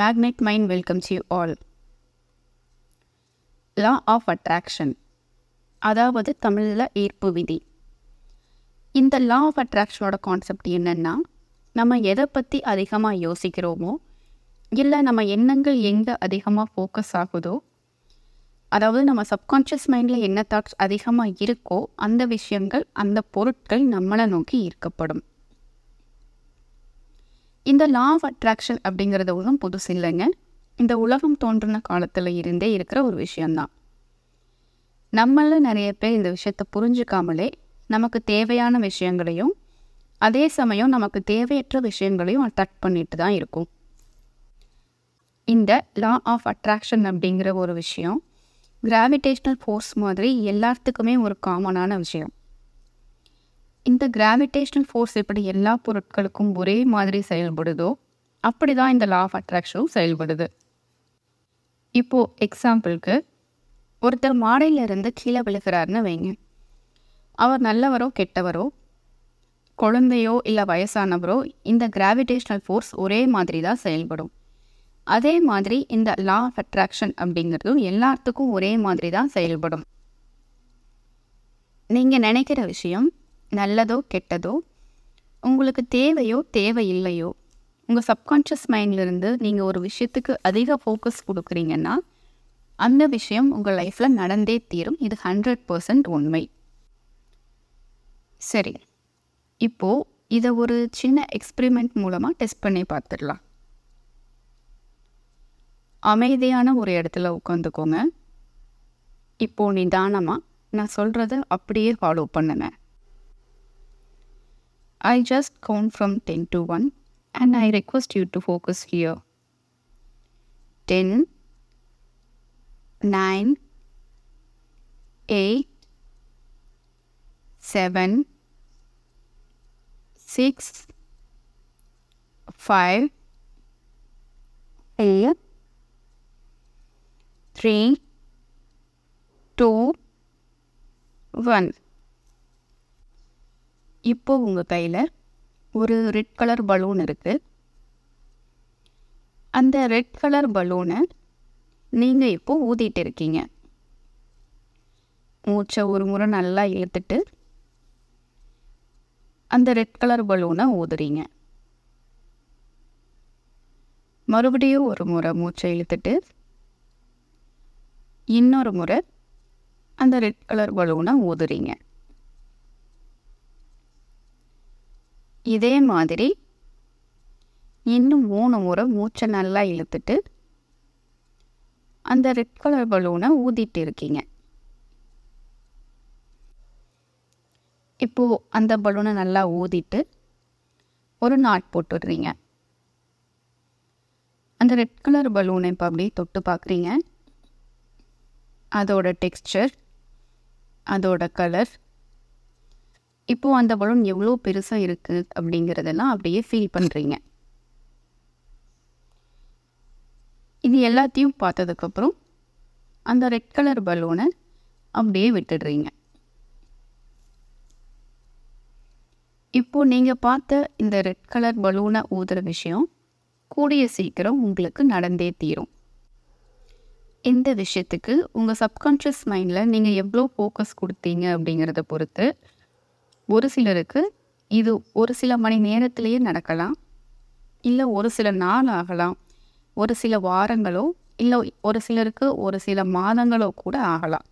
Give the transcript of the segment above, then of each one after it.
Magnet mind welcomes you all law of attraction அதாவது தமிழில் ஈர்ப்பு விதி. இந்த லா ஆஃப் அட்ராக்ஷனோட கான்செப்ட் என்னென்னா நம்ம எதை பற்றி அதிகமாக யோசிக்கிறோமோ இல்லை நம்ம எண்ணங்கள் எங்கே அதிகமாக ஃபோக்கஸ் ஆகுதோ அதாவது நம்ம சப்கான்ஷியஸ் மைண்டில் என்ன தாட்ஸ் அதிகமாக இருக்கோ அந்த விஷயங்கள் அந்த பொருட்கள் நம்மளை நோக்கி ஈர்க்கப்படும். இந்த லா ஆஃப் அட்ராக்ஷன் அப்படிங்கிறது உலகம் புதுசு இல்லைங்க. இந்த உலகம் தோன்றின காலத்தில் இருந்தே இருக்கிற ஒரு விஷயந்தான் நம்மள நிறைய பேர் இந்த விஷயத்தை புரிஞ்சுக்காமலே நமக்கு தேவையான விஷயங்களையும் அதே சமயம் நமக்கு தேவையற்ற விஷயங்களையும் அட்ராக்ட் பண்ணிட்டு தான் இருக்கும். இந்த லா ஆஃப் அட்ராக்ஷன் அப்படிங்கிற ஒரு விஷயம் கிராவிடேஷ்னல் ஃபோர்ஸ் மாதிரி எல்லாத்துக்குமே ஒரு காமனான விஷயம். இந்த கிராவிடேஷ்னல் ஃபோர்ஸ் எப்படி எல்லா பொருட்களுக்கும் ஒரே மாதிரி செயல்படுதோ அப்படி தான் இந்த லா ஆஃப் அட்ராக்ஷனும் செயல்படுது. இப்போது எக்ஸாம்பிளுக்கு ஒருத்தர் மாடையிலிருந்து கீழே விழுகிறாருன்னு வைங்க. அவர் நல்லவரோ கெட்டவரோ குழந்தையோ இல்லை வயசானவரோ இந்த கிராவிடேஷ்னல் ஃபோர்ஸ் ஒரே மாதிரி தான் செயல்படும். அதே மாதிரி இந்த லா ஆஃப் அட்ராக்ஷன் அப்படிங்கிறதும் எல்லாத்துக்கும் ஒரே மாதிரி தான் செயல்படும். நீங்கள் நினைக்கிற விஷயம் நல்லதோ கெட்டதோ உங்களுக்கு தேவையோ தேவையில்லையோ உங்கள் சப்கான்ஷியஸ் மைண்ட்லேருந்து நீங்கள் ஒரு விஷயத்துக்கு அதிக ஃபோக்கஸ் கொடுக்குறீங்கன்னா அந்த விஷயம் உங்கள் லைஃப்பில் நடந்தே தீரும். இது ஹண்ட்ரட் பர்சன்ட் உண்மை. சரி. இப்போது இதை ஒரு சின்ன எக்ஸ்பிரிமெண்ட் மூலமாக டெஸ்ட் பண்ணி பார்த்துடலாம் அமைதியான ஒரு இடத்துல உட்காந்துக்கோங்க. இப்போது நிதானமாக நான் சொல்கிறத அப்படியே ஃபாலோ பண்ணுங்க. I just count from 10 to 1 and I request you to focus here. 10, 9, 8, 7, 6, 5, 4, 3, 2, 1. இப்போ உங்கள் கையில் ஒரு ரெட் கலர் பலூன் இருக்குது அந்த ரெட் கலர் பலூனை நீங்கள் இப்போ ஊதிட்டு இருக்கீங்க. மூச்சை ஒரு முறை நல்லா இழுத்துட்டு அந்த ரெட் கலர் பலூனை ஊதுறீங்க. மறுபடியும் ஒரு முறை மூச்சை இழுத்துட்டு இன்னொரு முறை அந்த ரெட் கலர் பலூனை ஊதுறீங்க. இதே மாதிரி இன்னும் மூணு முறை மூச்சை நல்லா இழுத்துட்டு அந்த ரெட் கலர் பலூனை ஊதிட்டு இருக்கீங்க. இப்போது அந்த பலூனை நல்லா ஊதிட்டு ஒரு நாட் போட்டுடுறீங்க. அந்த ரெட் கலர் பலூனை இப்போ அப்படியே தொட்டு பார்க்குறீங்க அதோட டெக்ஸ்சர் அதோட கலர் இப்போது அந்த பலூன் எவ்வளோ பெருசாக இருக்குது அப்படிங்கிறதெல்லாம் அப்படியே ஃபீல் பண்ணுறீங்க இது எல்லாத்தையும் பார்த்ததுக்கப்புறம் அந்த ரெட் கலர் பலூனை அப்படியே விட்டுடுறீங்க. இப்போது நீங்கள் பார்த்த இந்த ரெட் கலர் பலூனை ஊதுற விஷயம் கூடிய சீக்கிரம் உங்களுக்கு நடந்தே தீரும். இந்த விஷயத்துக்கு உங்கள் சப்கான்ஷியஸ் மைண்டில் நீங்கள் எவ்வளோ ஃபோக்கஸ் கொடுத்தீங்க அப்படிங்கிறத பொறுத்து ஒரு சிலருக்கு இது ஒரு சில மணி நேரத்திலேயே நடக்கலாம். இல்லை ஒரு சில நாள் ஆகலாம். ஒரு சில வாரங்களோ இல்லை ஒரு சிலருக்கு ஒரு சில மாதங்களோ கூட ஆகலாம்.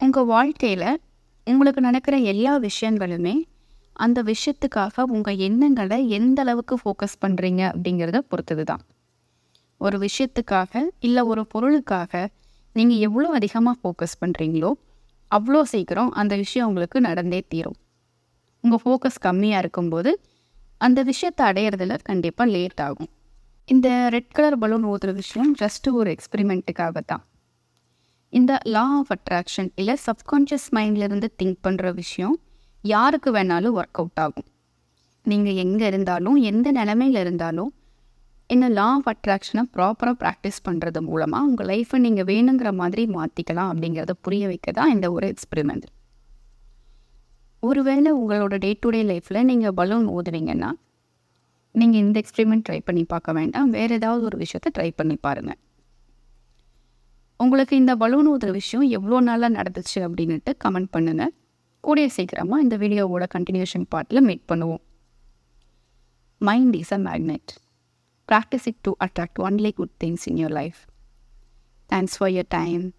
உங்கள் வாழ்க்கையில் உங்களுக்கு நடக்கிற எல்லா விஷயங்களுமே அந்த விஷயத்துக்காக உங்கள் எண்ணங்களை எந்த அளவுக்கு ஃபோக்கஸ் பண்ணுறீங்க அப்படிங்கிறத பொறுத்தது தான் ஒரு விஷயத்துக்காக இல்லை ஒரு பொருளுக்காக நீங்கள் எவ்வளோ அதிகமாக ஃபோக்கஸ் பண்ணுறீங்களோ அவ்வளோ சீக்கிரம் அந்த விஷயம் உங்களுக்கு நடந்தே தீரும். உங்கள் ஃபோக்கஸ் கம்மியாக இருக்கும்போது அந்த விஷயத்தை அடையிறதுல கண்டிப்பாக லேட் ஆகும். இந்த ரெட் கலர் பலூன் ஊதுற விஷயம் ஜஸ்ட்டு ஒரு எக்ஸ்பெரிமெண்ட்டுக்காக தான் இந்த லா ஆஃப் அட்ராக்ஷன் இல்லை சப்கான்ஷியஸ் மைண்ட்லேருந்து திங்க் பண்ணுற விஷயம் யாருக்கு வேணாலும் ஒர்க் அவுட் ஆகும். நீங்கள் எங்கே இருந்தாலும் எந்த நிலமையில் இருந்தாலும் இந்த லா ஆஃப் அட்ராக்ஷனை ப்ராப்பராக ப்ராக்டிஸ் பண்ணுறது மூலமாக உங்கள் லைஃப்பை நீங்கள் வேணுங்கிற மாதிரி மாற்றிக்கலாம் அப்படிங்கிறத புரிய வைக்க தான் இந்த ஒரு எக்ஸ்பெரிமெண்ட் ஒருவேளை உங்களோட டே டு டே லைஃப்பில் நீங்கள் பலூன் ஊதுறீங்கன்னா நீங்கள் இந்த எக்ஸ்பெரிமெண்ட் ட்ரை பண்ணி பார்க்க வேண்டாம். வேறு ஏதாவது ஒரு விஷயத்தை ட்ரை பண்ணி பாருங்கள் உங்களுக்கு இந்த பலூன் ஊதுற விஷயம் எவ்வளோ நாளாக நடந்துச்சு அப்படின்ட்டு கமெண்ட் பண்ணுங்கள் கூடிய சீக்கிரமாக இந்த வீடியோவோட கண்டினியூஷன் பார்ட்டில் மீட் பண்ணுவோம். Mind is a magnet Practice it to attract only good things in your life. Thanks for your time.